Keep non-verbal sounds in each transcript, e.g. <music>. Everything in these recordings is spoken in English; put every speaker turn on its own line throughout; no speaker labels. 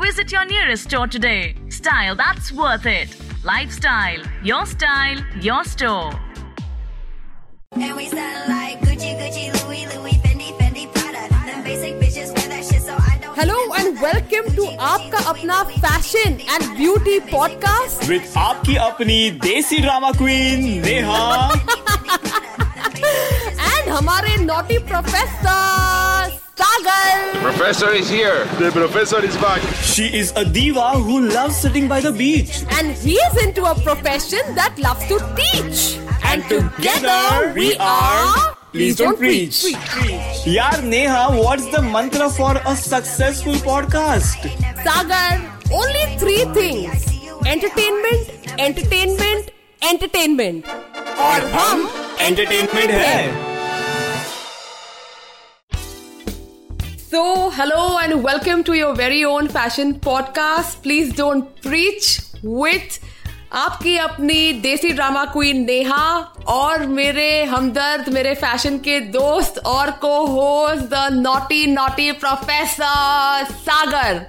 Visit your nearest store today. Style that's worth it. Lifestyle, your style, your store.
And we sound like Gucci, Gucci, Louis, Louis, Fendi, Fendi, Prada. Them basic bitches wear that shit, so I don't.
Hello and welcome to आपका अपना fashion and beauty podcast
with आपकी अपनी desi drama queen Neha
and हमारे naughty professor Sagar
Professor is here. The professor is back.
she is a diva who loves sitting by the beach
and he is into a profession that loves to teach and together we are
please don't preach यार Neha what's the mantra for a successful podcast
Sagar only three things entertainment entertainment entertainment और हम
entertainment है
So, hello and welcome to your very own fashion podcast. Please don't preach with आपकी अपनी desi drama queen Neha और मेरे हमदर्द मेरे fashion के दोस्त और को host the naughty naughty professor Sagar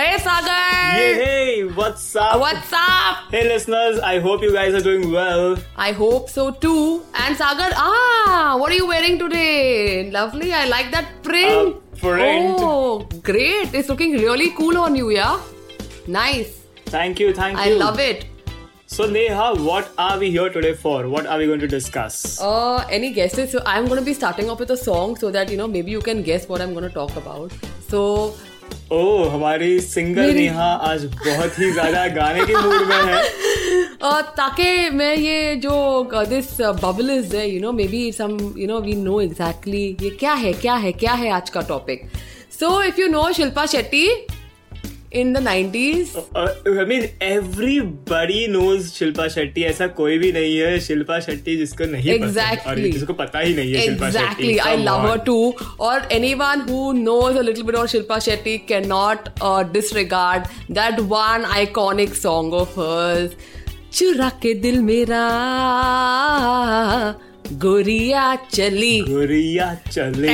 hey Sagar
hey hey what's up
what's up
hey listeners I hope you guys are doing well
I hope so too. And Sagar, ah, what are you wearing today? Lovely. I like that print. Oh, great. It's looking really cool on you, yeah? Nice.
thank you thank
I
you I
love it.
so Neha what are we here today for what are we going to discuss
Uh, any guesses? So I'm going to be starting off with a song so that, you know, maybe you can guess what I'm going to talk about. So,
oh हमारी singer Neha आज बहुत ही ज़्यादा गाने के mood में है। <laughs>
uh, ताकि मैं ये जो दिस बबल इज़ है you know maybe some you know we know exactly ये क्या है क्या है क्या है आज का topic so if you know Shilpa Shetty in
the nineties everybody knows Shilpa Shetty ऐसा कोई भी नहीं है शिल्पा शेट्टी जिसको नहीं
exactly.
जिसको पता ही नहीं है
exactly I love her too और anyone who knows little bit of Shilpa Shetty can not disregard that one iconic song of hers चुरा के दिल मेरा गोरिया चली
गोरिया चली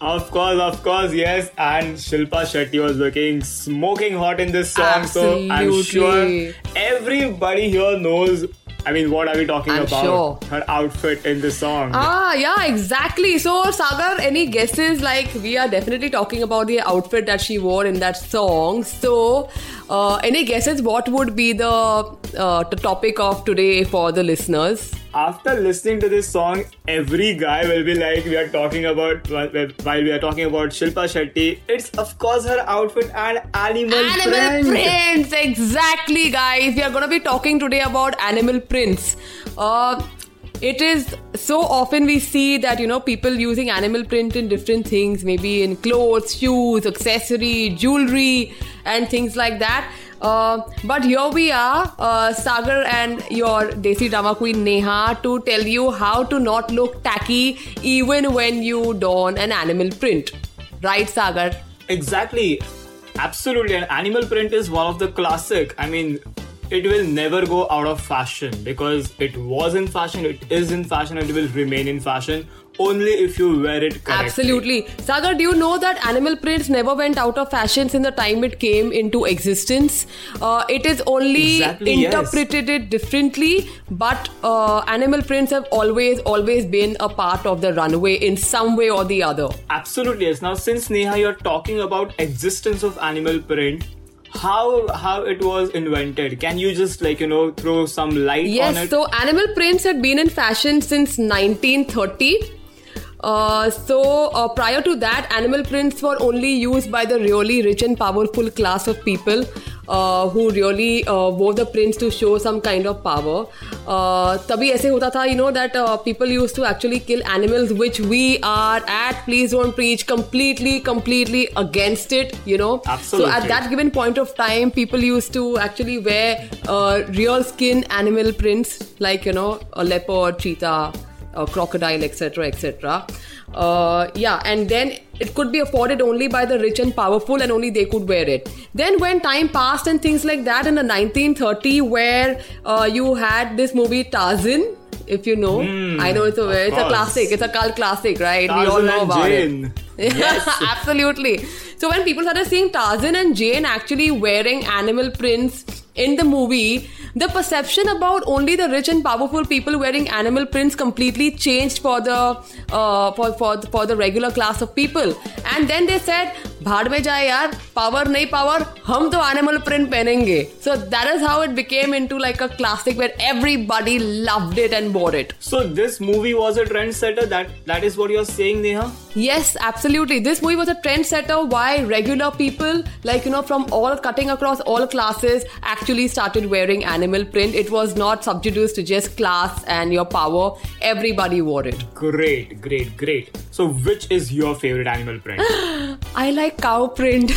Of course, of course, yes. And Shilpa Shetty was looking smoking hot in this song. So I'm sure everybody here knows. I mean, what are we talking
I'm
about?
sure.
Her outfit in the song.
Ah, yeah, exactly. So, Sagar, any guesses? Like, we are definitely talking about the outfit that she wore in that song. So, uh, any guesses? What would be the uh, the topic of today for the listeners?
After listening to this song, every guy will be like, we are talking about, while we are talking about Shilpa Shetty, it's of course her outfit and animal,
Animal
print.
prints, exactly, guys. We are going to be talking today about animal prints. Uh, it is so often we see that you know people using animal print in different things, maybe in clothes, shoes, accessory, jewelry, and things like that. Uh, but here we are, uh, Sagar and your Desi drama queen Neha, to tell you how to not look tacky even when you don an animal print. Right, Sagar?
Exactly. Absolutely. And animal print is one of the classic. I mean, it will never go out of fashion because it was in fashion, it is in fashion, and it will remain in fashion only if you wear it correctly.
Absolutely. Sagar, do you know that animal prints never went out of fashion since the time it came into existence? Uh, it is only
Exactly, yes.
interpreted it differently, but uh, animal prints have always, always been a part of the runway in some way or the other.
Absolutely. Yes. Now, since Neha, you're talking about existence of animal print. How how it was invented? Can you just like you know throw some light on
Yes, so animal prints had been in fashion since 1930. Uh, so uh, prior to that, animal prints were only used by the really rich and powerful class of people. uh, who really uh, wore the prints to show some kind of power. Uh, तभी ऐसे होता था, you know, that uh, people used to actually kill animals, which we are at Please Don't Preach completely, completely against it, you know.
Absolutely.
So at that given point of time, people used to actually wear uh, real skin animal prints, like, you know, a leopard, cheetah, a crocodile, etc., etc. Uh, yeah, and then it could be afforded only by the rich and powerful, and only they could wear it. Then, when time passed and things like that, in the 1930, where uh, you had this movie Tarzan, if you know, I know it's a it's a classic, it's a cult classic, right? we all
Tarzan
know
and
about
Jane.
it. <laughs> Absolutely. So when people started seeing Tarzan and Jane actually wearing animal prints in the movie, the perception about only the rich and powerful people wearing animal prints completely changed for the uh, for for for the regular class of people. And then they said, "भाड़ में जाए यार, power नहीं power, हम तो animal print पहनेंगे." So that is how it became into like a classic where everybody loved it and bought it.
So this movie was a trendsetter. That that is what you're saying, Neha.
Yes, absolutely. This movie was a trendsetter. Why regular people, like you know, from all cutting across all classes, actually started wearing animal print. It was not subjugated to just class and your power. Everybody wore it.
Great, great, great. So which is your favorite animal print? <gasps>
I like cow print.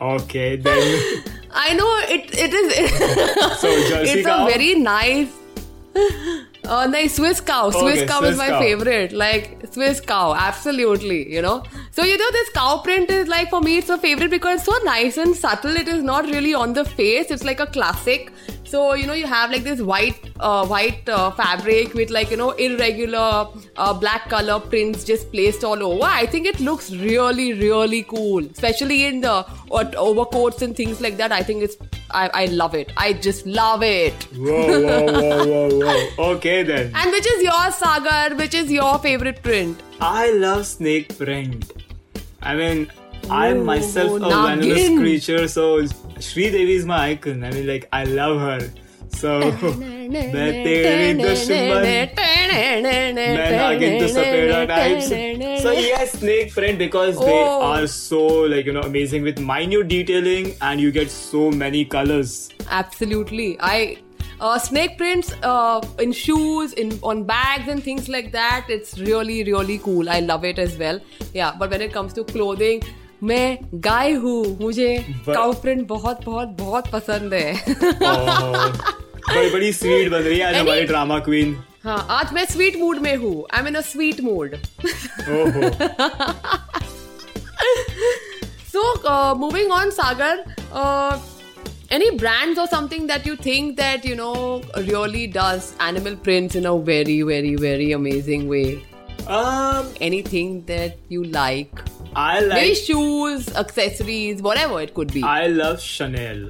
okay, then. <laughs>
I know it. It is. <laughs>
So Jersey
it's
cow.
a very nice. Uh, no, Swiss cow. Swiss
Okay,
cow
Swiss
is my
cow.
favorite. Like Swiss cow, absolutely. You know. So you know this cow print is like for me it's a favorite because it's so nice and subtle. It is not really on the face. It's like a classic. So you know you have like this white uh, white uh, fabric with like you know irregular uh, black color prints just placed all over. I think it looks really really cool, especially in the overcoats and things like that. I think it's I, I love it. I just love it.
Whoa, whoa, whoa, whoa, whoa. Okay then.
And which is your Sagar? Which is your favorite print?
I love snake print. I mean, I'm myself a venomous creature, so Sridevi is my icon. I mean, like, I love her. So, So yes, Snake Friend because they are so like you know amazing with minute detailing and you get so many colors.
Absolutely, I uh, snake prints uh, in shoes, in on bags and things like that. It's really really cool. I love it as well. Yeah, but when it comes to clothing. मैं गाय हूँ मुझे cow print बहुत बहुत बहुत पसंद है
Oh, बड़ी बड़ी स्वीट बन रही है आज हमारी ड्रामा क्वीन
हाँ आज मैं स्वीट मूड में हूँ I am in a
sweet
mood uh, moving on, Sagar, uh, any brands or something that you think that you know really does animal prints in a very, very, very amazing way?
um
Anything that you like?
I like Maybe
shoes, accessories, whatever it could be.
I love Chanel.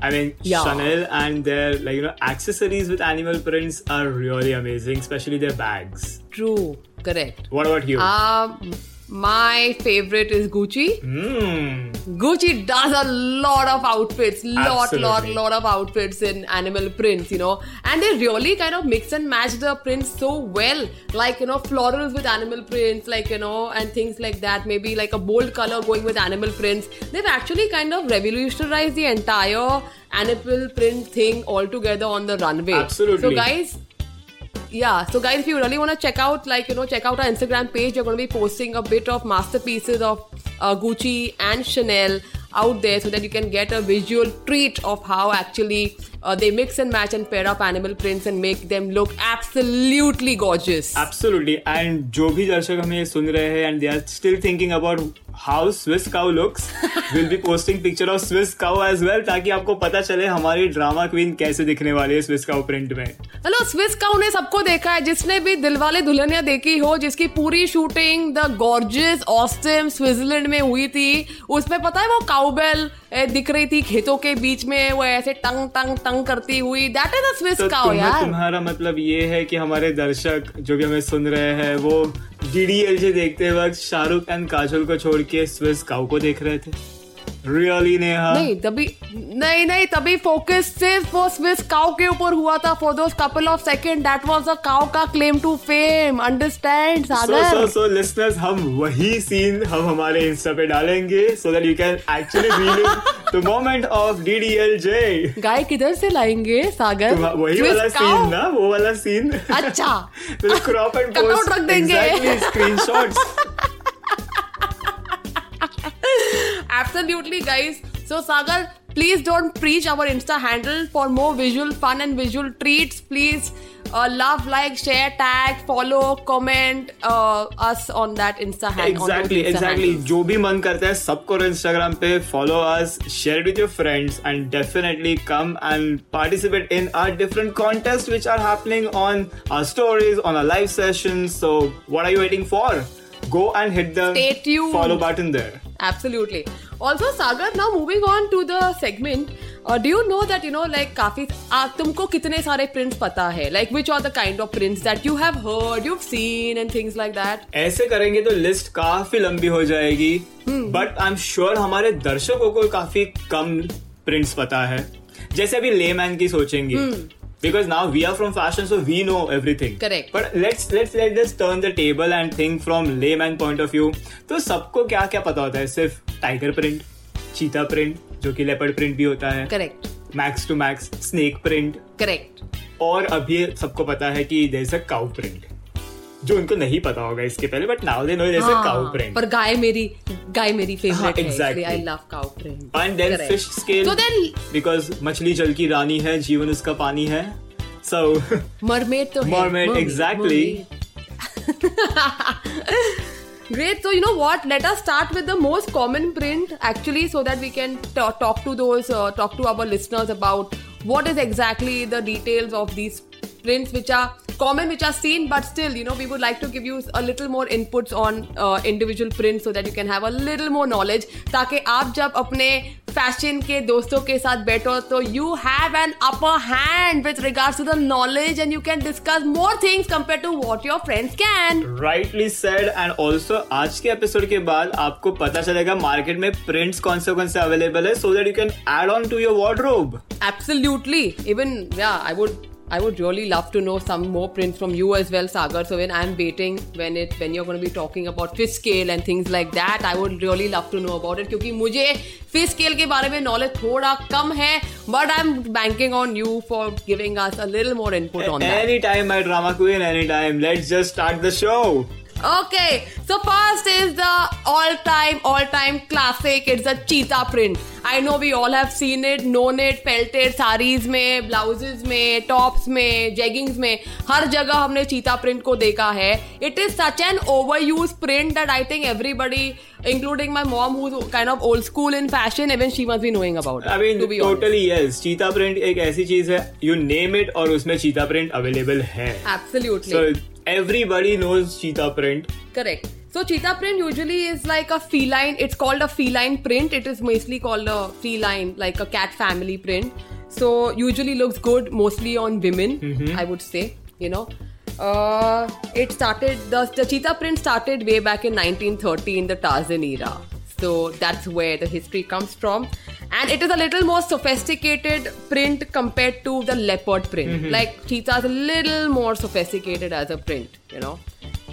I mean,
Yeah.
Chanel and their like you know accessories with animal prints are really amazing, especially their bags.
True, correct.
What about you?
Um, my favorite is Gucci.
Hmm.
Gucci does a lot of outfits, lot, lot, lot of outfits in animal prints, you know, and they really kind of mix and match the prints so well, like you know, florals with animal prints, like you know, and things like that. Maybe like a bold color going with animal prints. They've actually kind of revolutionized the entire animal print thing altogether on the runway.
Absolutely.
So, guys, yeah so guys if you really want to check out like you know check out our instagram page we're going to be posting a bit of masterpieces of uh, gucci and chanel out there so that you can get a visual treat of how actually uh, they mix and match and pair up animal prints and make them look absolutely gorgeous
Absolutely. And जो भी दर्शक हमें सुन रहे हैं and they are still thinking about how Swiss cow looks, we'll be posting picture of Swiss cow as well ताकि आपको पता चले हमारी ड्रामा क्वीन कैसे दिखने वाली है Swiss cow print में.
हेलो स्विस काउ ने सबको देखा है जिसने भी दिलवाले दुल्हनिया देखी हो जिसकी पूरी शूटिंग द गॉर्जियस ऑस्टम स्विट्जरलैंड में हुई थी उसमें पता है वो काउबेल दिख रही थी खेतों के बीच में वो ऐसे टंग टंग टंग करती हुई। दैट इज़ अ स्विस
तो
काउ यार।
तुम्हारा मतलब ये है कि हमारे दर्शक जो भी हमें सुन रहे हैं वो डीडीएलजे देखते वक्त शाहरुख एंड काजोल को छोड़ के स्विस काउ को देख रहे थे। Really, Neha?
नहीं तभी नहीं नहीं तभी फोकस सिर्फ़ वो स्विस काउ के ऊपर हुआ था for those couple of second that was a cow का claim to fame
understand
Sagar
so, so, listeners, हम वही सीन हम हमारे इंस्टा पे डालेंगे so that you can actually relive <laughs> the moment of DDLJ.
गाय किधर से लाएँगे सागर
वही वाला? सीन ना वो वाला सीन
अच्छा <laughs> Cut <laughs> out
post
रख देंगे।
exactly
Absolutely, guys. So, Sagar, please don't preach our Insta handle for more visual fun and visual treats. Please uh, love, like, share, tag, follow, comment uh, us on that Insta handle.
Exactly, exactly. जो भी मन करता है सब करो Instagram पे follow us, share it with your friends, and definitely come and participate in our different contests which are happening on our stories, on our live sessions. So, what are you waiting for? Go and hit the
Stay tuned.
follow button there.
Absolutely. Also Sagar now moving on to the segment do you know that you know like काफ़ी तुमको कितने सारे prints पता है? Like which are the kind of prints that you have heard you seen and things like that
ऐसे करेंगे तो list काफ़ी लंबी हो जाएगी बट आई एम श्योर हमारे दर्शकों को काफ़ी कम प्रिंट्स पता है। जैसे अभी लेमैन की सोचेंगे। Because now we are from fashion so we know everything.
Correct.
But let's let's let's just turn the table and think from layman point of view तो सबको क्या क्या पता होता है? सिर्फ़ टाइगर प्रिंट चीता प्रिंट जो कि लेपर्ड प्रिंट भी होता है
correct
max to max snake print
correct
और अभी सबको पता है कि देर अ काउ प्रिंट जो उनको नहीं पता होगा इसके पहले but now they know there a cow
हाँ,
प्रिंट
पर गाय मेरी गाय मेरी
हाँ,
फेवरेट है
exactly.
I love cow
print and
then
fish scale
So then-
because मछली जल की रानी है जीवन उसका पानी है सो
मरमेड तो है
exactly.
mermaid. <laughs> Great. So you know what? Let us start with the most common print actually, so that we can ta- talk to those, uh, talk to our listeners about what is exactly the details of these prints, which are common, which are seen, but still, you know, we would like to give you a little more inputs on uh, individual prints, so that you can have a little more knowledge. ताकि आप जब अपने fashion के दोस्तों के साथ बैठो तो you have an upper hand with regards to the knowledge and you can discuss more things compare to what your friends can
rightly said and also आज के एपिसोड के बाद आपको पता चलेगा मार्केट में प्रिंट्स कौन से कौन से अवेलेबल है so that you can add on to your wardrobe
Absolutely. Even yeah, I would I would really love to know some more prints from you as well, Sagar. So when I'm waiting, when it when you're going to be talking about fish scale and things like that, I would really love to know about it. क्योंकि मुझे fish scale के बारे में knowledge थोड़ा कम है, but I'm banking on you for giving us a little more input on that.
Anytime, my drama queen, anytime. Let's just start the show.
Okay, so first is the all-time, all-time classic. It's the cheetah print. I know we all have seen it, known it, felt it. Saris में, blouses में, tops में, jeggings में, हर जगह हमने cheetah print को देखा है. It is such an overused print that I think everybody, including my mom, who's kind of old school in fashion, even she must be knowing about it.
I mean,
to be
totally honest. yes. Cheetah print एक ऐसी चीज़ है you name it और उसमें cheetah print available है
Absolutely.
So everybody knows cheetah print.
Correct. So cheetah print usually is like a feline. It's called a feline print. It is mostly called a feline, like a cat family print. So usually looks good mostly on women. I would say. You know. Uh, it started the, the cheetah print started way back in 1930 in the Tarzan era. So that's where the history comes from. And it is a little more sophisticated print compared to the leopard print. Mm-hmm. Like cheetah is a little more sophisticated as a print, you know.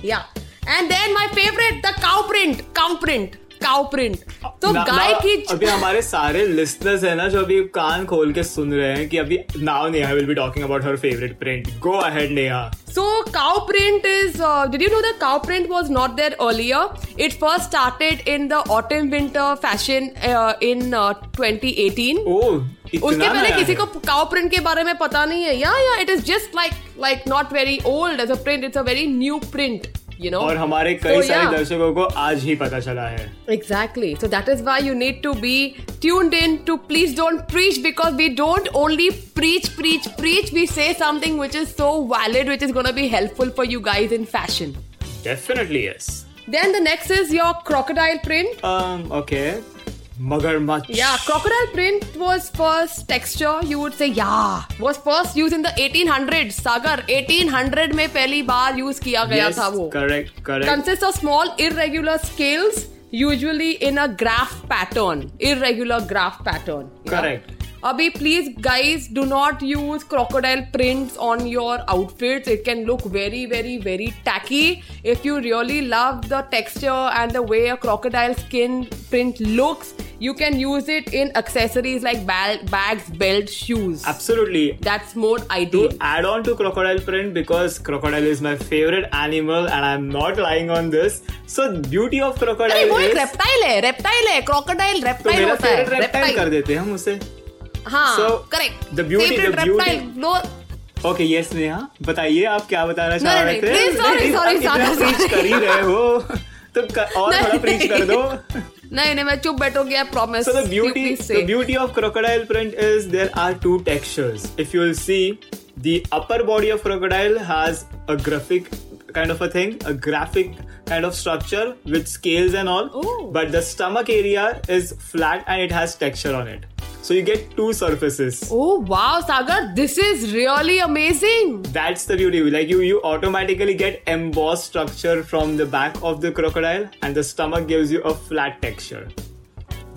Yeah. And then my favorite, the cow print. Cow print. Cow print. तो
ना-
गाय
ना-
की
अभी हमारे सारे listeners है ना जो अभी कान खोल के सुन रहे हैं कि अभी now Neha will be talking about her favourite print go ahead Neha
So cow print is. Uh, did you know that cow print was not there earlier? It first started in the autumn winter fashion uh, in uh, 2018.
Oh
उसके पहले किसी को cow print के बारे में पता नहीं है या या it is just like like not very old as a print it's a very new print you know
और हमारे कई
so,
सारे
yeah.
दर्शकों को आज ही पता चला है
exactly so that is why you need to be tuned in to please don't preach because we don't only preach preach preach we say something which is so valid which is gonna be helpful for you guys in fashion
definitely yes
Then the next is your crocodile print.
Um, okay. मगरमच्छ।
या crocodile print was first texture you would say या was first use in the 1800 Sagar 1800 में पहली बार use किया गया
yes,
था वो।
Correct correct
consist of small irregular scales usually in a graph pattern irregular graph pattern correct
Correct.
Abhi, please, guys, do not use crocodile prints on your outfits. It can look very, very, very tacky. If you really love the texture and the way a crocodile skin print looks, you can use it in accessories like bal- bags, belts, shoes.
Absolutely.
That's more ideal.
To add on to crocodile print because crocodile is my favorite animal and I'm not lying on this. So beauty of
अरे
crocodile
वो एक
is
reptile है reptile है crocodile
तो
reptile
मेरा
होता है
favourite reptile कर
रेप्टाइल
देते हैं हम उसे
हाँ ब्यूटी
ओके यस नेहा बताइए आप क्या बताना चाह रहे थे? हो तो और थोड़ा कर दो। <laughs>
नहीं मैं चुप बैठोगी
beauty of crocodile print is there are two textures if you see the upper body of crocodile has a graphic kind of a thing a graphic kind of structure with scales and all.
Ooh.
but the stomach area is flat and it has texture on So you get two surfaces.
Oh wow, Sagar, this is really amazing.
That's the beauty. Like you, you automatically get embossed structure from the back of the crocodile, and the stomach gives you a flat texture.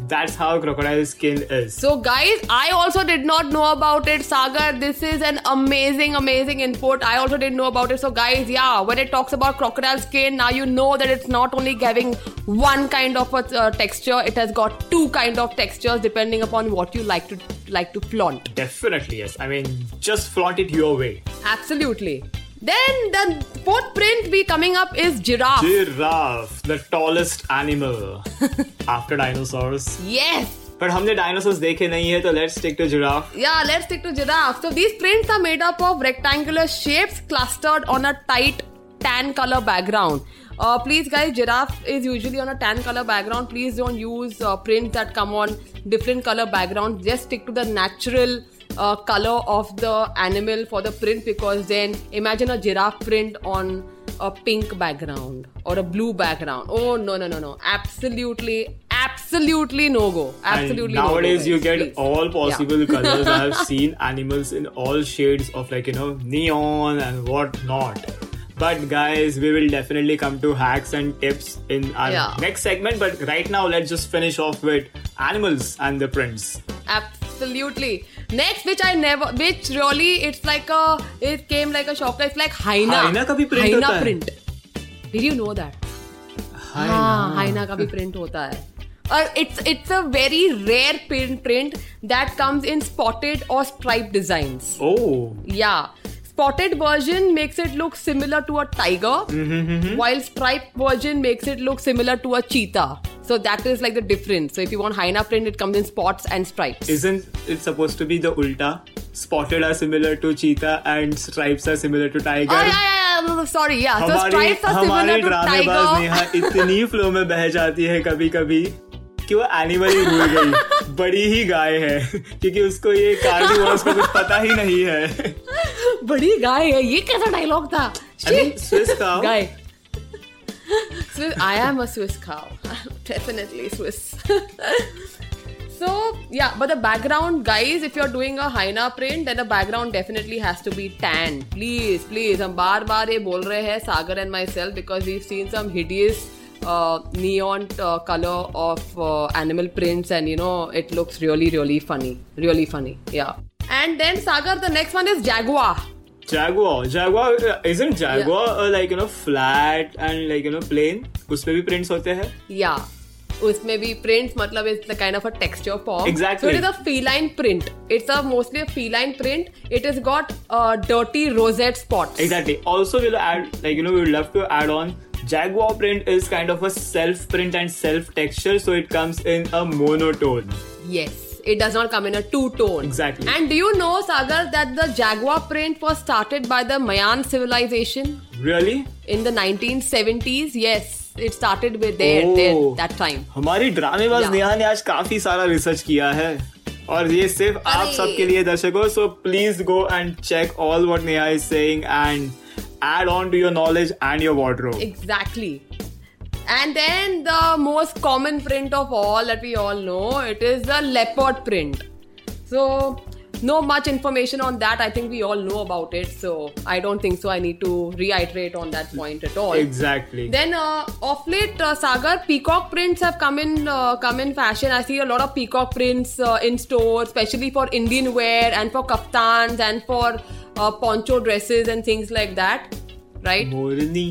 That's how crocodile skin is.
So, guys, I also did not know about it. Sagar, this is an amazing, amazing input. I also didn't know about it. So, guys, yeah, when it talks about crocodile skin, now you know that it's not only giving one kind of a uh, texture; it has got two kind of textures depending upon what you like to like to flaunt.
Definitely, yes. I mean, just flaunt it your way.
Absolutely. Then the fourth print be coming up is giraffe.
Giraffe, the tallest animal <laughs> after dinosaurs.
yes.
But हमने dinosaurs देखे नहीं है तो let's stick to giraffe.
Yeah, let's stick to giraffe. So these prints are made up of rectangular shapes clustered on a tight tan color background. Uh, please, guys, giraffe is usually on a tan color background. Please don't use uh, prints that come on different color backgrounds. Just stick to the natural uh, color of the animal for the print because then imagine a giraffe print on a pink background or a blue background. Oh no no no no! Absolutely, absolutely no go. Absolutely.
and nowadays
no go,
you get
Please.
all
Yeah.
possible <laughs> colors. I have seen animals in all shades of like you know neon and what not. But guys, we will definitely come to hacks and tips in our
Yeah.
next segment. But right now, let's just finish off with animals and the prints.
Absolutely. Next, which I never, which really, it's like a, it came like a shocker. It's like
Hyena. Hyena print
Hyena
print. है.
Did you know that? Haina. हाँ, Hyena का भी print होता है. और it's it's a very rare print print that comes in spotted
और
stripe spotted version makes it look similar to a tiger while striped version makes it look similar to a cheetah so that is like the difference so if you want hyena print it comes in spots and stripes
isn't it supposed to be the ulta? Spotted are similar to cheetah and stripes are similar to tiger.
Oh yeah, yeah, yeah. Sorry, yeah. So
हमारी
stripes are similar to
ड्रामेबाज Neha
tiger.
इतनी flow में बह जाती है कभी कभी कि वो एनिमल ही भूल गई बड़ी ही गाय है क्योंकि उसको ये कार्निवोरस का कुछ पता ही नहीं है
बड़ी गाय है ये कैसा डायलॉग था
Swiss cow.
Guy Swiss, I am a Swiss cow. Definitely Swiss. so yeah, but the background, guys, if you're doing a hyena print, then the background definitely has to be tan. Please, please, हम बार बार ये बोल रहे हैं सागर and myself because we've seen some hideous uh, neon uh, color of uh, animal prints and you know it looks really really funny, really funny. Yeah. And then Sagar, the next one is jaguar.
Jaguar. Jaguar uh, isn't Jaguar uh, like you know flat and like you know plain? उस पे भी prints होते हैं.
Yeah. उसमें भी prints मतलब it's the kind of a texture form.
Exactly.
So it is a feline print. It's a mostly a feline print. It has got uh, dirty rosette spots.
Exactly. Also, we'll add like you know we would love to add on. Jaguar print is kind of a self print and self texture, so it comes in a monotone.
Yes. It does not come in a two tone.
Exactly.
And do you know, Sagar, that the jaguar print was started by the Mayan civilization
Really?
in the 1970s? Yes. It started with there,
Oh.
there that time.
हमारी ड्रामेबाज
Yeah.
Neha ने आज काफ़ी सारा research किया है और ये सिर्फ़ आप सबके लिए दर्शकों so please go and check all what Neha is saying and add on to your knowledge and your wardrobe.
Exactly. And then the most common print of all that we all know, it is the leopard print. So no much information on that. I think we all know about it, so I don't think so. I need to reiterate on that point at all.
Exactly.
Then uh, of late, uh, Sagar, peacock prints have come in uh, come in fashion. I see a lot of peacock prints uh, in stores, especially for Indian wear and for kaftans and for uh, poncho dresses and things like that, right?
Morni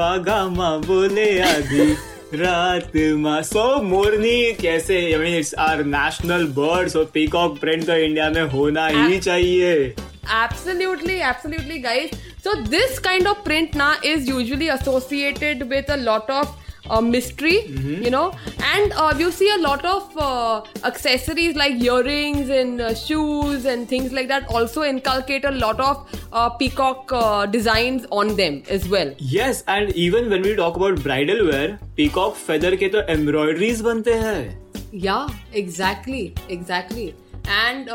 bagama bole adi. रात मा so मोरनी कैसे I mean it's our national bird so peacock print तो India में होना ही चाहिए
absolutely absolutely guys so this kind of print ना is usually associated with a lot of mystery, mm-hmm. you know. And uh, you see a lot of uh, accessories like earrings and uh, shoes and things like that also inculcate a lot of uh, peacock uh, designs on them as well.
Yes, and even when we talk about bridal wear, peacock feather ke to embroideries bante hai.
Yeah, exactly, exactly. And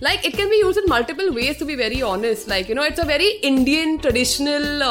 like it can be used in multiple ways to be very honest. Like you know, it's a very Indian traditional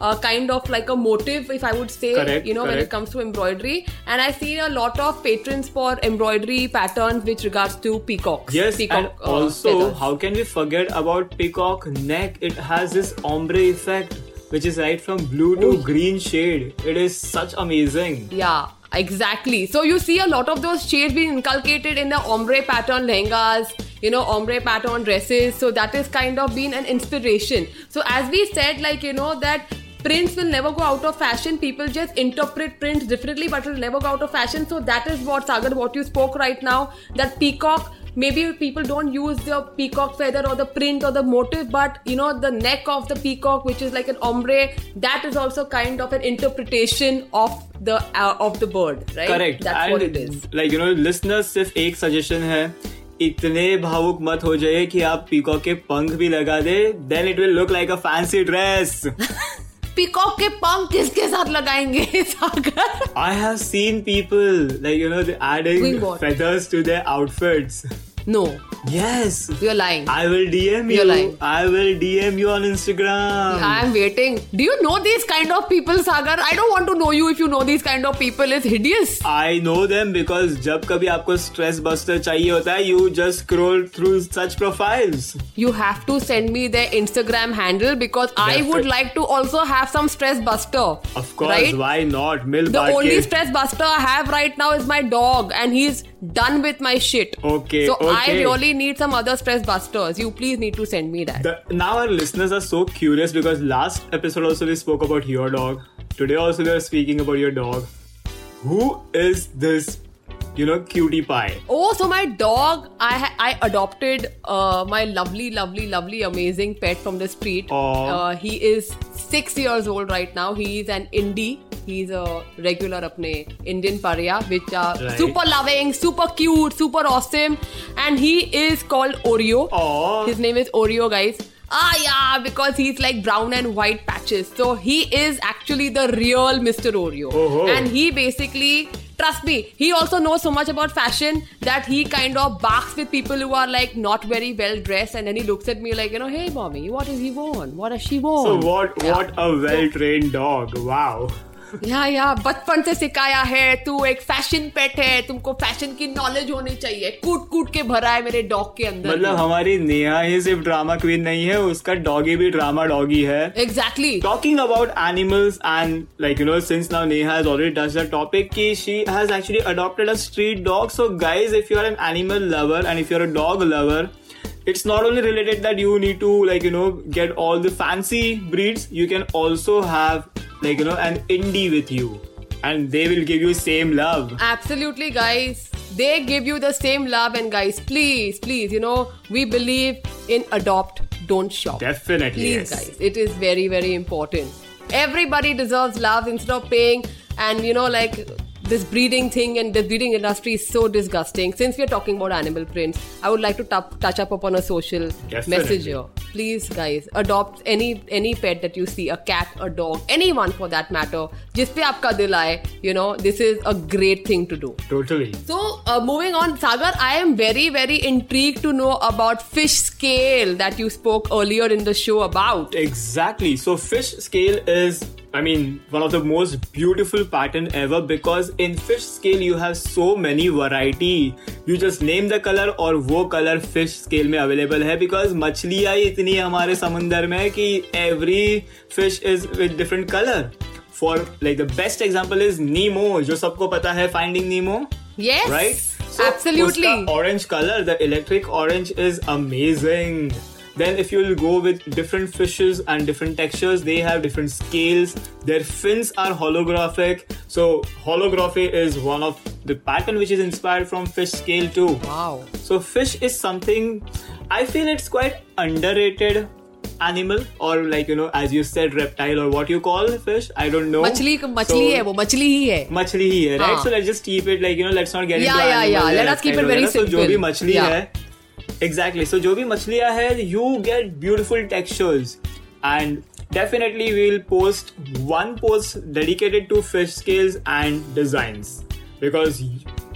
uh, kind of like a motive, if I would say,
Correct,
you know, when it comes to embroidery. And I see a lot of patrons for embroidery patterns with regards to peacocks.
Yes,
peacock,
and
uh,
also,
feathers.
how can we forget about peacock neck? It has this ombre effect, which is right from blue to green shade. It is such amazing.
Yeah, exactly. So you see a lot of those shades being inculcated in the ombre pattern lehengas, you know, ombre pattern dresses. So that is kind of been an inspiration. So as we said, like, you know, that prints will never go out of fashion. People just interpret prints differently, but it will never go out of fashion. So that is what, Sagar, what you spoke right now, that peacock maybe people don't use the peacock feather or the print or the motif but you know the neck of the peacock which is like an ombre that is also kind of an interpretation of the uh, of the bird right
Correct.
that's
and
what it is
Like you know, listeners, सिर्फ़ एक suggestion है इतने भावुक मत हो जाइए कि आप पीकॉक के पंख भी लगा दे then it will look like a fancy dress
peacock के पंख किसके साथ लगाएँगे सागर
I have seen people like you know they're adding
Doing
feathers to their outfits.
no
Yes.
you're lying
I will DM
You're
you.
lying.
I will DM you on Instagram.
I am waiting. Do you know these kind of people, Sagar? I don't want to know you if you know these kind of people. It's hideous.
I know them because जब कभी आपको stress buster चाहिए होता है, you just scroll through such profiles.
You have to send me their Instagram handle because I
Definitely.
would like to also have some stress buster.
Of course,
right?
why not? Mil
The
baat
only
ke-
stress buster I have right now is my dog, and he's done with my shit.
Okay,
So I really need some other stress busters. You please need to send me that.
The, now our listeners are so curious because last episode also we spoke about your dog. Today also we are speaking about your dog. Who is this, you know, cutie pie?
Oh, so my dog, I I adopted uh, my lovely, lovely, lovely, amazing pet from the street. Uh, he is six years old right now. He is an indie. He's a regular apne Indian paria, which are
Right.
super loving, super cute, super awesome, and he is called Oreo.
Aw.
His name is Oreo, guys. Ah, yeah, because he's like brown and white patches. So he is actually the real Mr. Oreo.
Oh-ho.
And he basically, trust me, he also knows so much about fashion that he kind of barks with people who are like not very well dressed. And then he looks at me like, you know, hey, mommy, what does he want? What does she want?
So what?
Yeah.
What a well-trained dog! Wow.
या या बचपन से सिखाया है तू एक fashion पेट है तुमको फ़ैशन की नॉलेज होनी चाहिए। कूट कूट के भरा है मेरे डॉग के अंदर।
मतलब हमारी नेहा ही सिर्फ़ ड्रामा क्वीन नहीं है उसका डॉगी भी ड्रामा डॉगी है।
Exactly
talking about animals and like you know since now Neha already does the topic की she has actually adopted a street dog so guys if you are an animal lover and if you a dog lover It's not only related that you need to, like, you know, get all the fancy breeds, you can also have like you know an indie with you and they will give you same love
Absolutely, guys. They give you the same love, and guys, please, please, you know, we believe in adopt, don't shop.
definitely
Please,
yes.
guys, it is very, very important. Everybody deserves love instead of paying, and you know, like this breeding thing and the breeding industry is so disgusting. Since we are talking about animal prints, I would like to t- touch up upon a social
Definitely.
message here. Please, guys, adopt any any pet that you see, a cat, a dog, anyone for that matter. Just pe aapka dil aaye, you know, this is a great thing to do.
Totally.
So, uh, moving on, Sagar, I am very very intrigued to know about fish scale that you spoke earlier in the show about.
Exactly. So, fish scale is I mean, one of the most beautiful pattern ever because in fish scale you have so many variety. You just name the color और वो color fish scale में available है because मछलियाँ ही इतनी हमारे समुंदर में कि every fish is with different color. For like the best example is Nemo जो सबको पता है Finding Nemo.
Yes.
Right?
So
Absolutely. orange color, the electric orange is amazing. Then if you'll go with different fishes and different textures, they have different scales. Their fins are holographic. So holography is one of the pattern which is inspired from fish scale too.
Wow.
So fish is something I feel it's quite underrated animal or like you know as you said reptile or what you call fish I don't know
मछली मछली
So-
है वो मछली ही है
मछली ही है right
हाँ.
so let's just keep it like you know let's not get
Yeah,
into
yeah,
animal
yeah.
या
Let us keep it
reptile
very
वगैरह. So जो
simple.
भी मछली
Yeah.
है exactly so जो भी मछलियाँ है you get beautiful textures and definitely we'll post one post dedicated to fish scales and designs because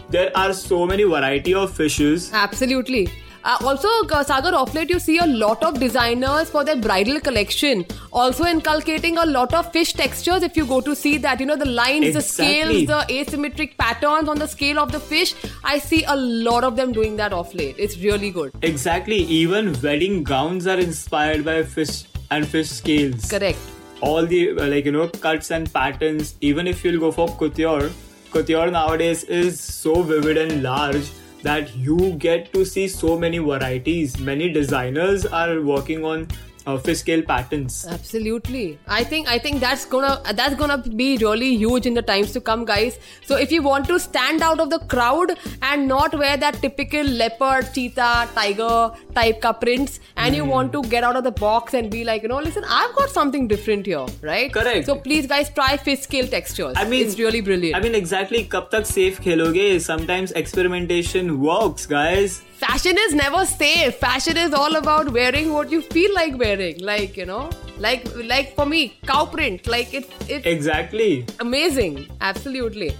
there are so many variety of fishes
Absolutely. Uh, also, uh, Sagar, off late you see a lot of designers for their bridal collection also inculcating a lot of fish textures. If you go to see that, you know, the lines, the scales, the asymmetric patterns on the scale of the fish, I see a lot of them doing that off late. It's really good.
exactly even wedding gowns are inspired by fish and fish scales
Correct.
all the uh, like you know cuts and patterns even if you'll go for couture couture nowadays is so vivid and large that you get to see so many varieties. Many designers are working on uh, fish scale patterns.
Absolutely. I think i think that's gonna that's gonna be really huge in the times to come guys. So if you want to stand out of the crowd and not wear that typical leopard cheetah tiger type ka prints and mm. you want to get out of the box and be like you know listen i've got something different here right?
Correct.
So please guys try fish scale textures.
I mean
it's really brilliant.
I mean exactly. Kaptak safe kheloge sometimes experimentation works guys
fashion is never safe fashion is all about wearing what you feel like wearing like you know like like for me cow print like it's it
Exactly.
amazing absolutely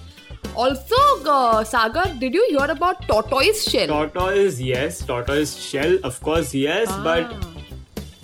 also uh, sagar did you hear about tortoise shell
Tortoise, yes. Tortoise shell, of course, yes.
Ah.
But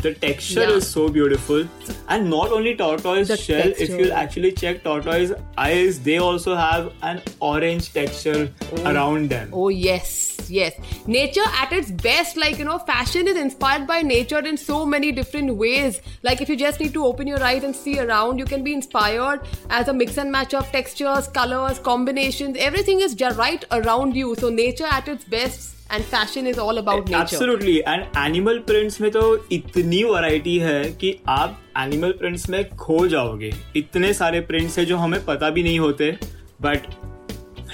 the texture
Yeah.
is so beautiful. And not only tortoise
The
shell, if you'll actually check tortoise eyes, they also have an orange texture oh. around them.
oh yes yes nature at its best like you know fashion is inspired by nature in so many different ways like if you just need to open your eyes and see around you can be inspired as a mix and match of textures colors combinations everything is just right around you so nature at its best and fashion is all about nature
Absolutely. And animal prints में तो इतनी variety है कि आप animal prints में खो जाओगे इतने सारे प्रिंट्स है जो हमें पता भी नहीं होते बट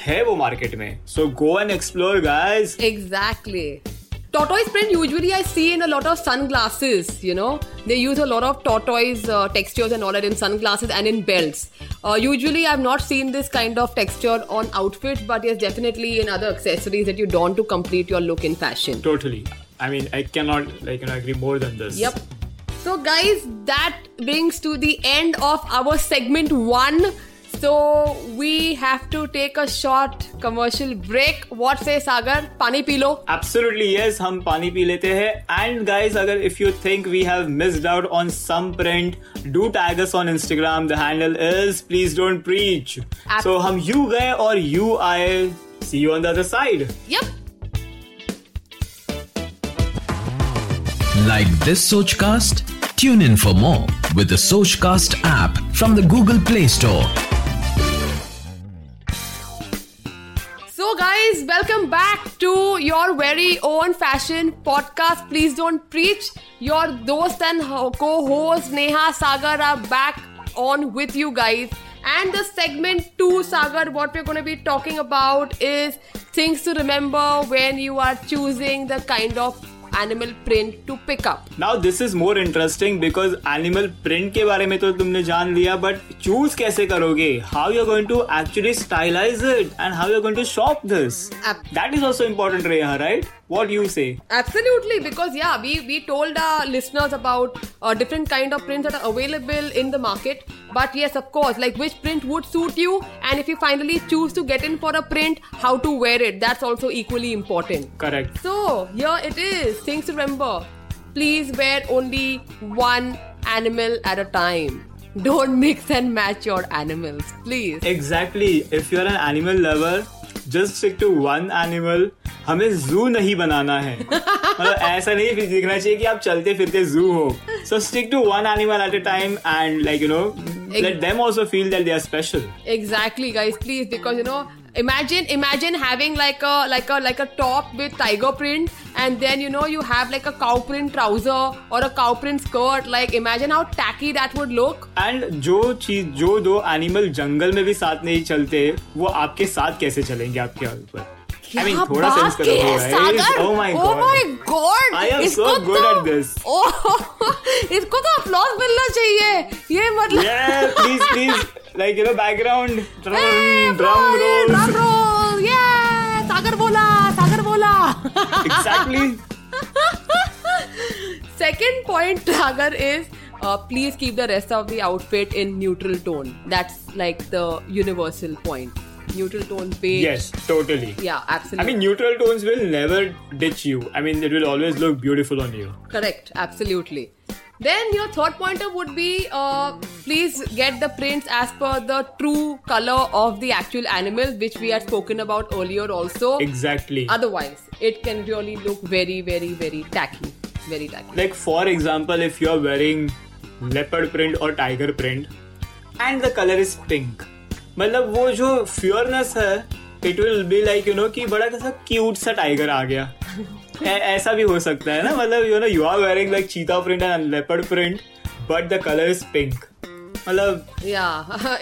है वो मार्केट में so go and explore guys
Exactly. Tortoise print usually I see in a lot of sunglasses, you know. They use a lot of tortoise uh, textures and all that in sunglasses and in belts. Uh, usually I've not seen this kind of texture on outfits, but yes, definitely in other accessories that you don to complete your look in fashion.
Totally. I mean, I cannot like you know agree more than this.
Yep. So, guys, that brings to the end of our segment one. So, we have to take a short commercial break. What say, Sagar? Pani pilo?
Absolutely yes, हम पानी P लेते हैं. And guys, अगर if you think we have missed out on some print, do tag us on Instagram. The handle is please don't preach.
Ab-
so हम you गए और you आए. See you on the other side.
Yep.
Like this Sochcast? Tune in for more with the Sochcast app from the Google Play Store.
Guys, welcome back to your very own fashion podcast. Please don't preach. Your dost and co-host Neha Sagar are back on with you guys. And the segment two, Sagar, what we're going to be talking about is things to remember when you are choosing the kind of animal print to pick up
now this is more interesting because animal print के बारे में तो तुमने जान लिया but choose कैसे करोगे? How you going to actually stylize it and how you going to shop this that is also important Reha right What do you say?
Absolutely, because yeah, we we told our listeners about uh, different kind of prints that are available in the market. But yes, of course, like which print would suit you, and if you finally choose to get in for a print, how to wear it. That's also equally important.
Correct.
So here it is. Things to remember. Please wear only one animal at a time. don't mix and match your animals, please.
Exactly. If you're an animal lover, just stick to one animal हमें zoo नहीं बनाना है। मतलब ऐसा नहीं दिखना चाहिए कि आप चलते फिरते जू हो। So stick to one animal at a time and like you know let them also feel that they are special
exactly guys please because you know imagine, imagine having like a like a like a top with tiger print, and then you know you have like a cow print trouser or a cow print skirt. Like, imagine how tacky that would look.
जो चीज़ जो दो animal जंगल में भी साथ नहीं चलते वो आपके साथ कैसे चलेंगे आपके ऊपर आई मीन
क्या
थोड़ा सेंस करो
Sagar?
Oh my
Oh my God!
I am
इसको
so good
तो-
at this.
Oh, इसको तो अपलॉज मिलना चाहिए ये मतलब
Yeah, please, please, like you know background drum
hey,
drum
boy,
roll
drum roll yeah sagar bola sagar bola <laughs>
exactly
second point sagar is uh, please keep the rest of the outfit in neutral tone that's like the universal point neutral tone page.
Yes, totally.
Yeah, absolutely.
I mean, neutral tones will never ditch you. I mean, it will always look beautiful on you.
Correct, absolutely. Then your third pointer would be uh, please get the prints as per the true color of the actual animal, which we had spoken about earlier also.
Exactly.
Otherwise, it can really look very, very, very tacky. Very tacky.
like for example, if you're wearing leopard print or tiger print, and the color is pink, मतलब वो जो फ्योरनेस है it will be like you know कि बड़ा कैसा cute सा tiger आ गया ऐ- <laughs> ऐसा भी हो सकता है ना? मतलब you know you are wearing like cheetah print and leopard print but the colour is pink मतलब
yeah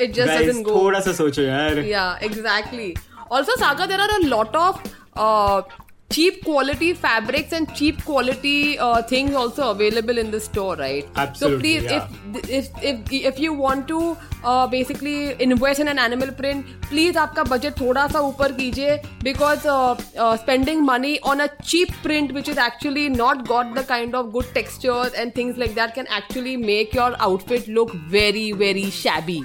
it
just
doesn't go
थोड़ा सा सोचो यार।
Yeah exactly Also, Saga, there are a lot uh, cheap quality fabrics and cheap quality uh, things also available in the store, right?
Absolutely,
So please,
yeah.
if if if if you want to uh, basically invest in an animal print, please आपका budget थोड़ा सा ऊपर कीजिए because uh, uh, spending money on a cheap print which is actually not got the kind of good textures and things like that can actually make your outfit look very very shabby,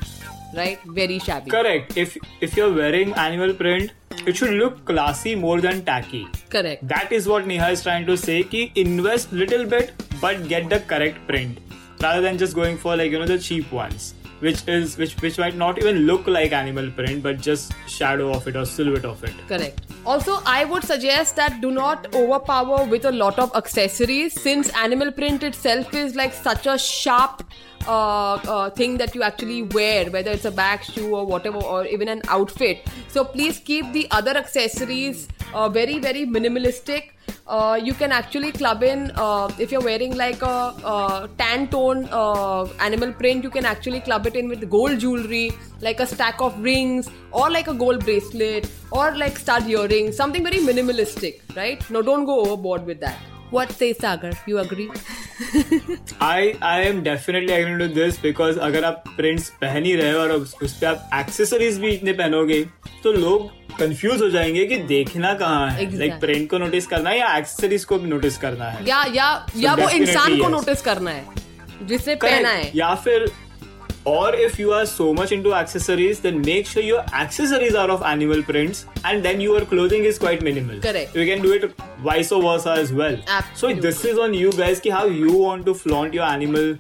right? Very shabby.
correct if if you're wearing animal print it should look classy more than tacky
Correct.
That is what Neha is trying to say. Ki invest little bit, but get the correct print, rather than just going for like you know the cheap ones, which is which which might not even look like animal print, but just shadow of it or silhouette of it.
Correct. Also, I would suggest that do not overpower with a lot of accessories since animal print itself is like such a sharp uh, uh, thing that you actually wear, whether it's a bag, shoe, or whatever, or even an outfit. So please keep the other accessories uh, very, very minimalistic. Uh, you can actually club in uh, if you're wearing like a, uh tan tone uh, animal print you can actually club it in with gold jewelry like a stack of rings or like a gold bracelet or like stud earrings something very minimalistic right now don't go overboard with that what says sagar? You agree? <laughs>
I I am definitely agreeing to this because अगर आप prints पहन ही रहे हो और उस उस पे आप accessories भी इतने पहनोगे तो लोग कंफ्यूज हो जाएँगे कि देखना कहाँ है।
Exactly.
लाइक प्रिंट को नोटिस करना है या एक्सेसरीज को भी नोटिस करना है?
या या so या वो इंसान को नोटिस करना है जिसने पहना है।
या फिर or if you are so much into accessories then make sure your accessories are of animal prints and then your clothing is quite minimal.
Correct.
you can do it vice versa as well.
Absolutely.
so this is on you guys ki how you want to flaunt your animal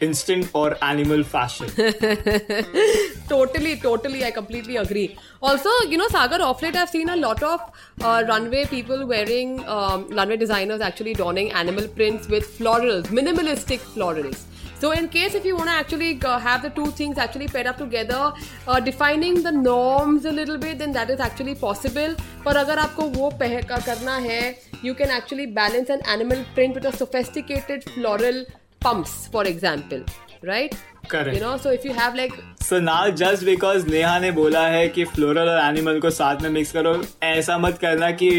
instinct or animal fashion. <laughs>
Totally totally i completely agree. Also you know sagar off late i've seen a lot of uh, runway people wearing um, runway designers actually donning animal prints with florals minimalistic florals so in case if you want to actually uh, have the two things actually paired up together uh, defining the norms a little bit then that is actually possible पर अगर आपको वो पह का करना है you can actually balance an animal print with a sophisticated floral pumps for example right
Correct.
you know so if you have like
so now just because Neha ने बोला है कि फ्लोरल और एनिमल को साथ में मिक्स करो ऐसा मत करना कि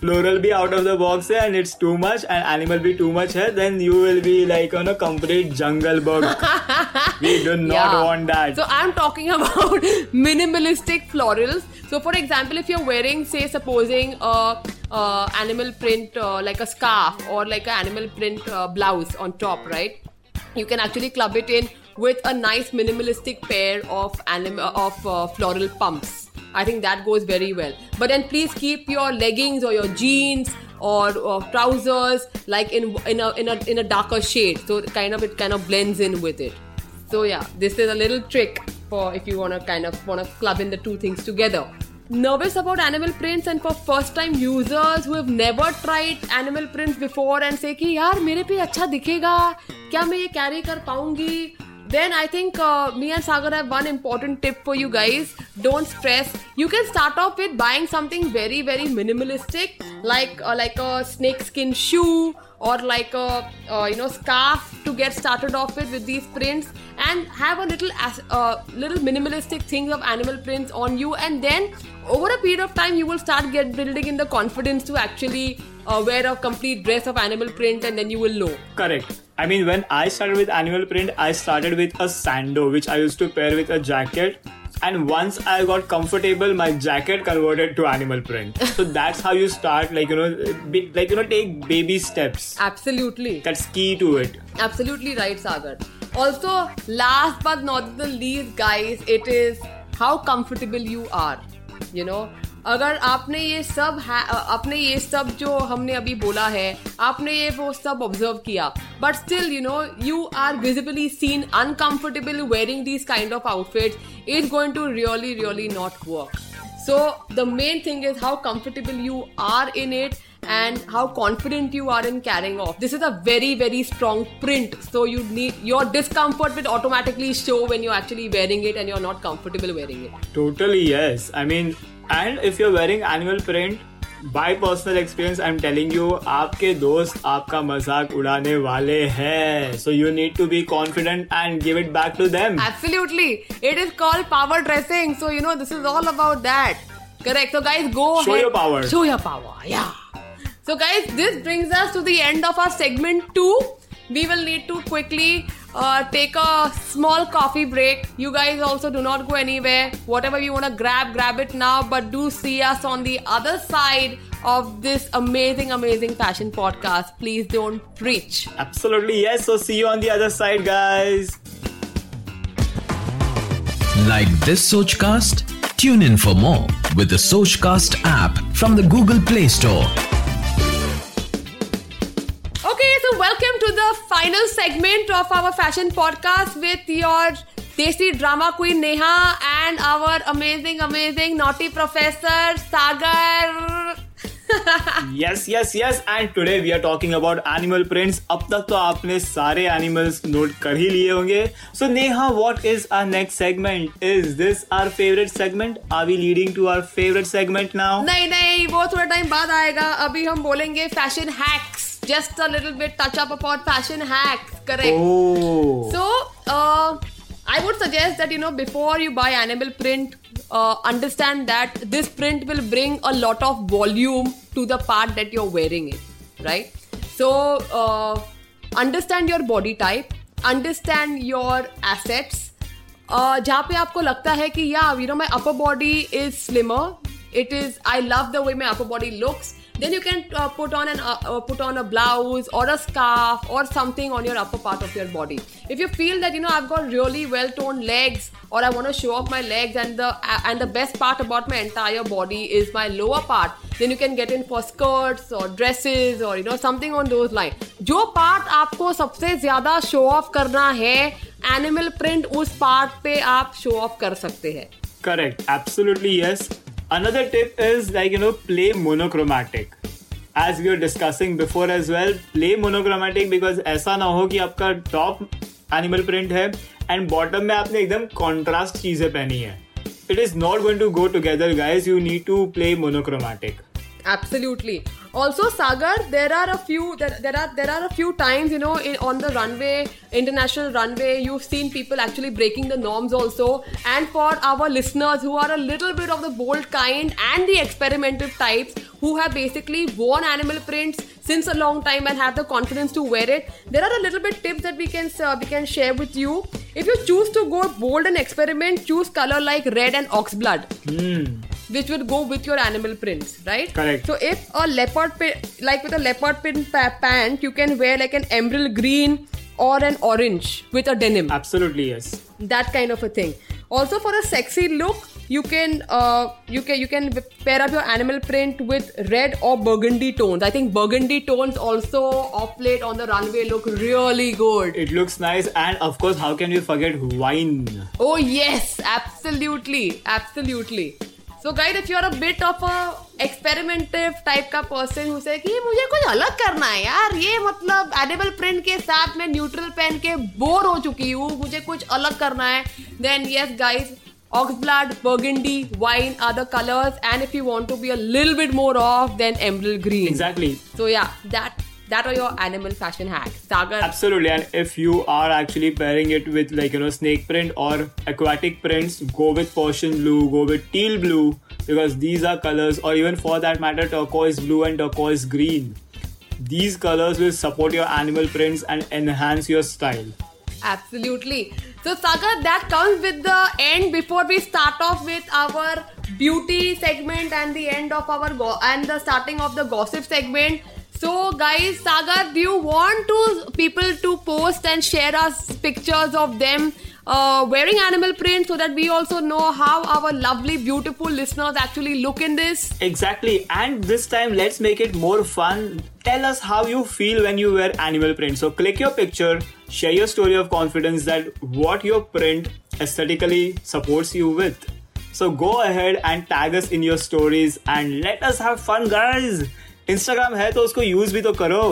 floral be out of the box and it's too much and animal be too much here, then you will be like on a complete jungle book. <laughs> we do not
yeah.
want that.
So I'm talking <laughs> about minimalistic florals. So for example, if you're wearing, say, supposing a uh, animal print uh, like a scarf or like an animal print uh, blouse on top, right? You can actually club it in with a nice minimalistic pair of anim- uh, of uh, floral pumps I think that goes very well. But then please keep your leggings or your jeans or, or trousers like in in a, in a in a darker shade, so it kind of it kind of blends in with it. So yeah, this is a little trick for if you want to kind of want to club in the two things together. Nervous about animal prints and for first time users who have never tried animal prints before and say कि यार मेरे पे अच्छा दिखेगा क्या मैं ये carry कर पाऊंगी Then I think uh, me and Sagar have one important tip for you guys. Don't stress. You can start off with buying something very very minimalistic, like uh, like a snakeskin shoe or like a uh, you know scarf to get started off with with these prints, and have a little uh, little minimalistic things of animal prints on you, and then over a period of time you will start get building in the confidence to actually uh, wear a complete dress of animal print, and then you will know.
Correct. I mean, when I started with animal print, I started with a sando, which I used to pair with a jacket. And once I got comfortable, my jacket converted to animal print. <laughs> So that's how you start, like you know, be, like you know, take baby steps.
Absolutely.
That's key to it.
Absolutely right, Sagar. Also, last but not the least, guys, it is how comfortable you are. You know, अगर आपने ये सब आपने ये सब जो हमने अभी बोला है, आपने ये वो सब ऑब्ज़र्व किया but still you know you are visibly seen uncomfortable wearing this kind of outfit is going to really really not work so the main thing is how comfortable you are in it. and how confident you are in carrying off. This is a very, very strong print. So you need your discomfort will automatically show when you're actually wearing it and you're not comfortable wearing it.
Totally, yes. I mean, and if you're wearing animal print, bye personal experience I am telling you आपके दोस्त आपका मजाक उड़ाने वाले हैं so you need to be confident and give it back to them
absolutely it is called power dressing so you know this is all about that correct so guys go
show
ahead.
your power
show your power yeah so guys this brings us to the end of our segment 2 we will need to quickly uh, take a small coffee break. You guys also do not go anywhere. Whatever you want to grab, grab it now. But do see us on the other side of this amazing, amazing fashion podcast. Please don't preach.
Absolutely, yes. So see you on the other side, guys.
Like this Sochcast? Tune in for more with the Sochcast app from the Google Play Store
to the final segment of our fashion podcast with your Desi drama queen Neha and our amazing, amazing naughty professor Sagar.
Yes yes yes and today we are talking about animal prints अब तक तो आपने सारे animals note कर ही लिए होंगे। So Neha what is our next segment is this our favourite segment are we leading to our favourite segment now
नहीं नहीं वो थोड़ा टाइम बाद आएगा। अभी हम बोलेंगे fashion hacks just a little bit touch up about fashion hacks correct so I would suggest that you know before you buy animal print uh, understand that this print will bring a lot of volume to the part that you're wearing it, right? So, uh, understand your body type, understand your assets. Uh, जहाँ पे आपको लगता है कि yeah you know my upper body is slimmer it is I love the way my upper body looks then you can uh, put on an uh, uh, put on a blouse or a scarf or something on your upper part of your body if you feel that you know i've got really well toned legs or i want to show off my legs and the uh, and the best part about my entire body is my lower part then you can get in for skirts or dresses or you know something on those lines जो part आपको सबसे ज्यादा show off करना है animal print उस part पे आप show off कर सकते हैं
correct absolutely yes Another tip is like you know play monochromatic. As we were discussing before as well, play monochromatic because ऐसा ना हो कि आपका टॉप एनिमल प्रिंट है एंड बॉटम में आपने एकदम कॉन्ट्रास्ट चीज़ें पहनी है it is not going to go together guys you need to play monochromatic
absolutely. Also sagar there are a few there, there are there are a few times you know in, on the runway international runway you've seen people actually breaking the norms also. And for our listeners who are a little bit of the bold kind and the experimental types who have basically worn animal prints since a long time and have the confidence to wear it there are a little bit tips that we can uh, we can share with you. If you choose to go bold and experiment choose color like red and oxblood
mm.
Which would go with your animal prints right
correct
so if a leopard like with a leopard print pant you can wear like an emerald green or an orange with a denim
absolutely yes
that kind of a thing also for a sexy look you can uh, you can you can pair up your animal print with red or burgundy tones. I think burgundy tones also off late on the runway look really good.
It looks nice, and of course, how can we forget wine?
Oh yes, absolutely, absolutely. So guys if you a bit of a experimentive type का person उसे कि मुझे कुछ अलग करना है यार ये मतलब एडेबल प्रिंट के साथ मैं न्यूट्रल पेन के बोर हो चुकी हूँ मुझे कुछ अलग करना है। Then yes guys oxblood burgundy wine are the colours and if you want to be a lil bit more of then एम्बल green
exactly
so yeah that that are your animal fashion hacks. Sagar.
Absolutely, and if you are actually pairing it with like you know snake print or aquatic prints, go with Persian blue, go with teal blue because these are colors, or even for that matter, turquoise blue and turquoise green. These colors will support your animal prints and enhance your style.
Absolutely. So, Sagar, that comes with the end before we start off with our beauty segment and the end of our go- and the starting of the gossip segment. So, guys, Sagar, do you want to people to post and share us pictures of them uh, wearing animal print so that we also know how our lovely, beautiful listeners actually look in this?
Exactly, and this time let's make it more fun. Tell us how you feel when you wear animal print. So, click your picture, share your story of confidence that what your print aesthetically supports you with. So, go ahead and tag us in your stories and let us have fun, guys. Instagram है तो उसको use भी तो करो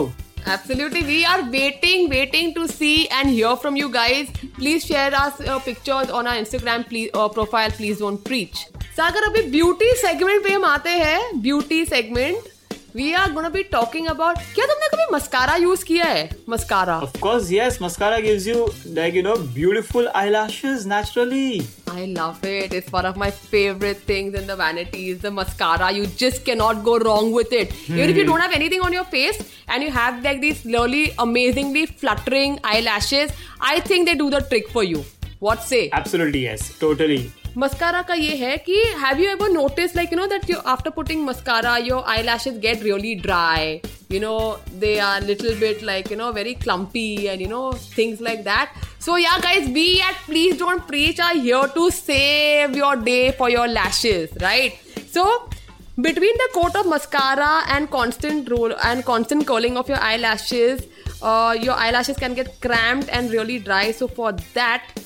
Absolutely. We are waiting, waiting to see and hear from you guys. Please share us uh, pictures on our Instagram please, uh, profile. Please don't preach. सागर अभी beauty segment पे हम आते हैं beauty segment we are gonna be talking about क्या तुमने कभी mascara use किया है mascara
Of course, yes, mascara gives you like you know beautiful eyelashes naturally.
I love it. It's one of my favorite things in the vanities. The mascara. You just cannot go wrong with it. Even if you don't have anything on your face and you have like these really amazingly fluttering eyelashes, I think they do the trick for you. What say?
Absolutely, yes, totally.
Mascara का ये है कि have you ever notice like you know that you after putting mascara your eye lashes get really dry you know they are little bit like you know very clumpy and you know things like that so yeah guys we at please don't preach are here to save your day for your lashes right so between the coat of mascara and constant roll and constant curling of your eyelashes uh, your eyelashes can get cramped and really dry so for that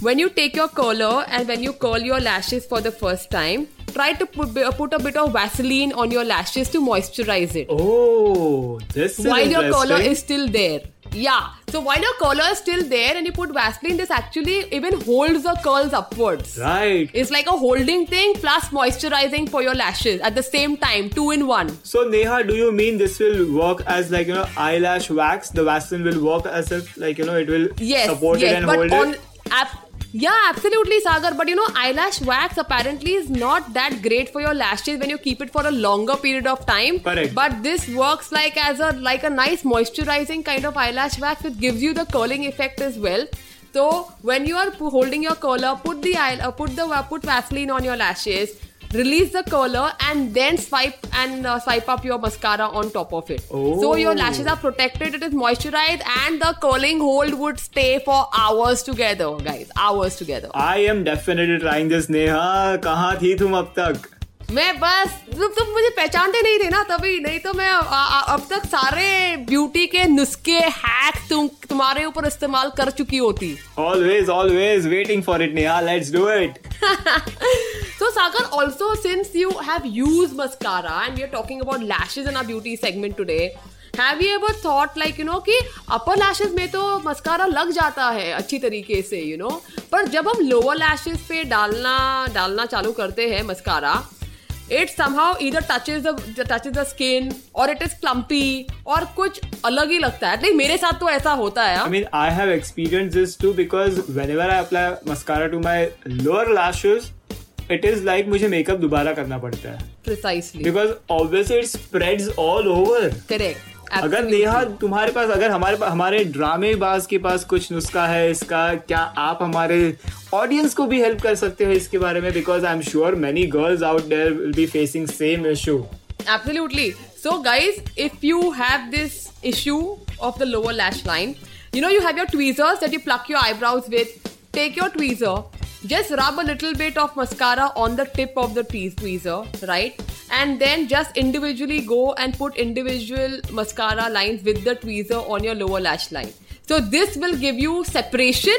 when you take your curler and when you curl your lashes for the first time, try to put, put a bit of Vaseline on your lashes to moisturize it.
Oh, this is
while your curler is still there. Yeah. So while your curler is still there and you put Vaseline, this actually even holds the curls upwards.
right.
It's like a holding thing plus moisturizing for your lashes at the same time, two in one.
So Neha, do you mean this will work as like you know eyelash wax? The Vaseline will work as if like you know it will
Yes,
support
yes,
it and
but
hold
on
it.
ap- yeah, absolutely, Sagar. But you know, eyelash wax apparently is not that great for your lashes when you keep it for a longer period of time.
Correct.
But this works like as a like a nice moisturizing kind of eyelash wax, which gives you the curling effect as well. So when you are holding your curler, put the eye, uh, put the uh, put Vaseline on your lashes Release the curler and then swipe and uh, swipe up your mascara on top of it. So your
Oh.
lashes are protected, it is moisturized, and the curling hold would stay for hours together, guys. Hours together.
I am definitely trying this, Neha. कहाँ थी तुम अब तक?
मैं बस तुम तुम मुझे पहचानते नहीं थे ना तभी नहीं तो मैं आ, आ, अब तक सारे ब्यूटी के नुस्खे हैक तुम तुम्हारे ऊपर इस्तेमाल कर चुकी होती
Always, always waiting for it, Neha. Let's do it.
so Sagar also since you have used mascara and we are talking about lashes in our beauty segment today have you ever thought like you know कि upper lashes में तो mascara लग जाता है अच्छी तरीके से you know पर जब हम lower lashes पे डालना डालना चालू करते हैं मस्कारा इट समहाउ इधर touches the touches the skin और इट इज़ क्लम्पी और कुछ अलग ही लगता है। नहीं मेरे साथ तो ऐसा होता है
I mean I have experience this too because whenever I apply mascara to my lower lashes it is like मुझे मेकअप दोबारा करना पड़ता है।
Precisely
because obviously it spreads all over
correct Absolutely.
अगर नेहा तुम्हारे पास अगर हमारे पास हमारे ड्रामे के पास कुछ नुस्खा है इसका क्या आप हमारे ऑडियंस को भी हेल्प कर सकते हो इसके बारे में? Because I am sure many girls out there will be facing same issue
absolutely so guys if you have this issue of the lower lash line you know you have your tweezers that you pluck your eyebrows with take your tweezer just rub a little bit of mascara on the tip of the tweezer right And then just individually go and put individual mascara lines with the tweezer on your lower lash line. So this will give you separation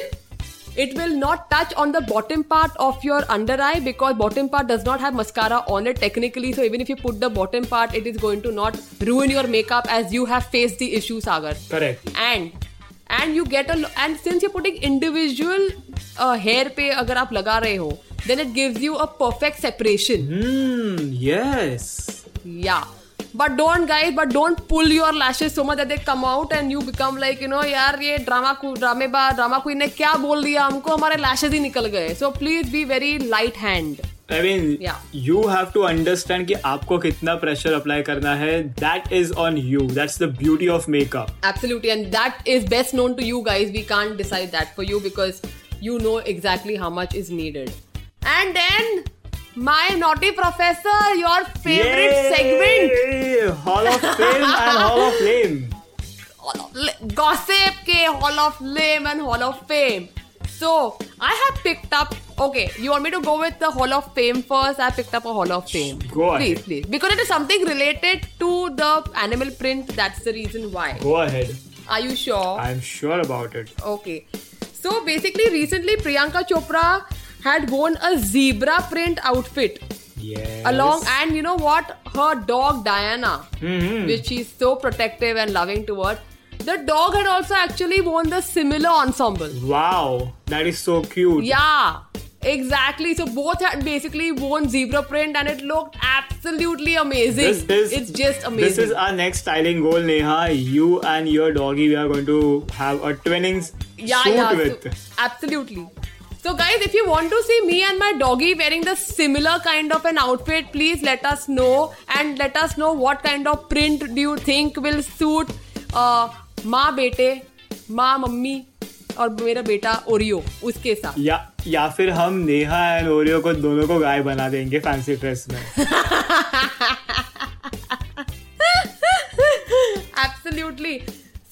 it will not touch on the bottom part of your under eye because bottom part does not have mascara on it technically so even if you put the bottom part it is going to not ruin your makeup as you have faced the issue sagar
Correct.
and and you get a and since you putting individual hair पे अगर आप लगा रहे हो then it gives you a perfect separation
yes
yeah but don't guys but don't pull your lashes so much they come out and you become like you know यार ये drama ड्रामे drama queen ने क्या बोल दिया? हमको हमारे lashes ही निकल गए. So please be very light hand
I mean you have to understand कि आपको कितना प्रेशर अप्लाई करना है. That is on you that's the beauty of makeup
absolutely and that is best known to you guys we can't decide that for you because you know exactly how much is needed and then my naughty professor your
favourite
segment
hall of fame and hall of fame
gossip के hall of lame and hall of fame so I have picked up okay you want me to go with the hall of fame first i picked up a hall of fame
Go
please
ahead.
please because it is something related to the animal print that's the reason why
Go ahead.
are you sure
I'm sure about it.
okay so basically recently priyanka chopra had worn a zebra print outfit
Yes.
along and you know what her dog diana
Mhm.
which she's so protective and loving towards the dog had also actually worn the similar ensemble
Wow, that is so cute.
yeah exactly so both had basically worn zebra print and it looked absolutely amazing
This is
it's just amazing
This is our next styling goal, Neha. You and your doggy, we are going to have a twinnings
yeah
shoot
yeah
with.
so- absolutely so guys if you want to see me and my doggy wearing the similar kind of an outfit please let us know and let us know what kind of print do you think will suit uh, माँ बेटे माँ mummy और मेरा बेटा Oreo उसके साथ
या या फिर हम नेहा एंड ओरियो को दोनों को गाय बना देंगे फैंसी ड्रेस में।
Absolutely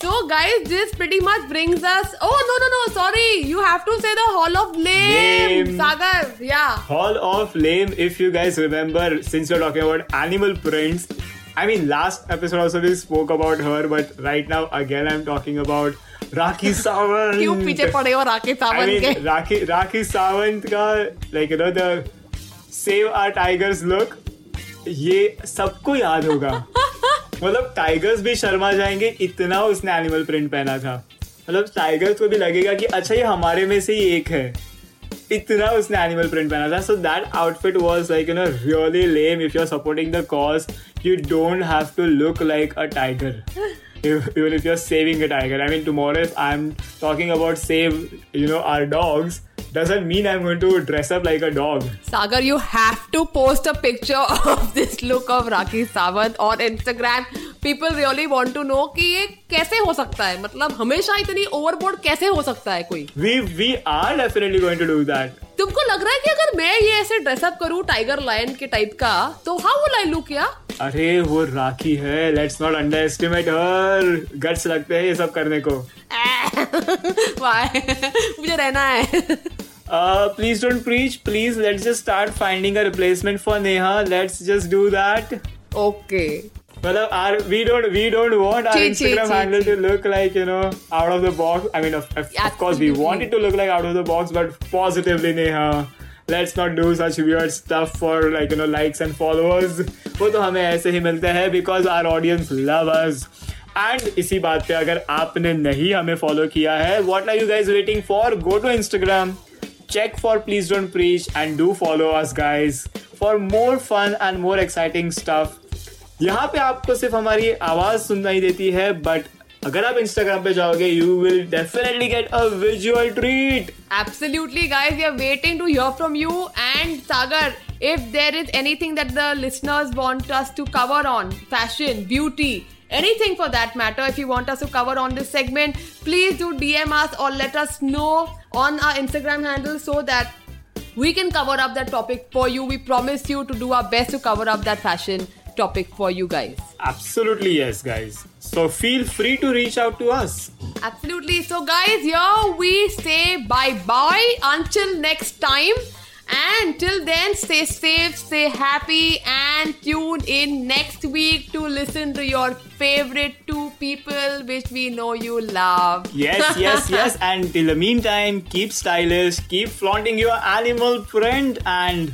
so guys this pretty much brings us oh no no no sorry you have to say the hall of lame Sagar yeah
hall of lame if you guys remember since you are talking about animal prints I mean, last episode also we spoke about her, but right now again I'm talking about Rakhi <laughs> Sawant.
क्यों पीछे पड़े हो Rakesh
I
Sawant
mean,
के?
Rakhi, Rakhi Sawant का, like, you know, the Save Our Tigers look, ये सबको याद होगा। <laughs> मतलब टाइगर्स भी शर्मा जाएँगे इतना उसने एनिमल प्रिंट पहना था। मतलब टाइगर्स को भी लगेगा कि अच्छा ये हमारे में से ही एक है। इतना उसने एनिमल प्रिंट पहना था। So that outfit was like you know really lame if you are supporting the cause you don't have to look like a tiger. <laughs> Even if you're saving a tiger. I mean tomorrow if i'm talking about save you know our dogs doesn't mean i'm going to dress up like a dog.
Sagar, you have to post a picture of this look of Rakhi Sawant on Instagram. People really want to know कि ये कैसे हो सकता है? मतलब हमेशा इतनी overboard कैसे हो सकता है कोई?
We we are definitely going to do that.
तुमको लग रहा है कि अगर मैं ये ऐसे ड्रेसअप करूँ टाइगर लायन के टाइप का तो हाउ विल आई लुक या
अरे वो राखी है let's not underestimate her guts लगते हैं ये सब करने को? <laughs> <laughs>
मुझे रहना है।
Please don't preach please let's just start finding a replacement for Neha let's just do that
okay
मतलब are we don't we don't want our Instagram handle to look like you know out of the box I mean of course we want it to look like out of the box but positively नहीं हाँ let's not do such weird stuff for like you know likes and followers वो तो हमें ऐसे ही मिलते हैं because are audience love us and इसी बात पे अगर आपने नहीं हमें फॉलो किया है what are you guys waiting for go to Instagram check for please don't preach and do follow us guys for more fun and more exciting stuff यहाँ पे आपको सिर्फ़ हमारी आवाज़ सुनाई देती है बट अगर आप इंस्टाग्राम पे जाओगे you will definitely get a visual treat
Absolutely, guys. We are waiting to hear from you. And Sagar, if there is anything that the listeners want us to cover on fashion, beauty, anything for that matter, if you want us to cover on this segment, please do DM us or let us know on our Instagram handle so that we can cover up that topic for you. We promise you to do our best to cover up that fashion topic for you guys.
Absolutely, yes, guys. So feel free to reach out to us.
Absolutely. So, guys, here we say bye bye until next time. And till then, stay safe, stay happy, and tune in next week to listen to your favorite two people which we know you love.
Yes, yes, <laughs> yes. And till the meantime, keep stylish, keep flaunting your animal print, and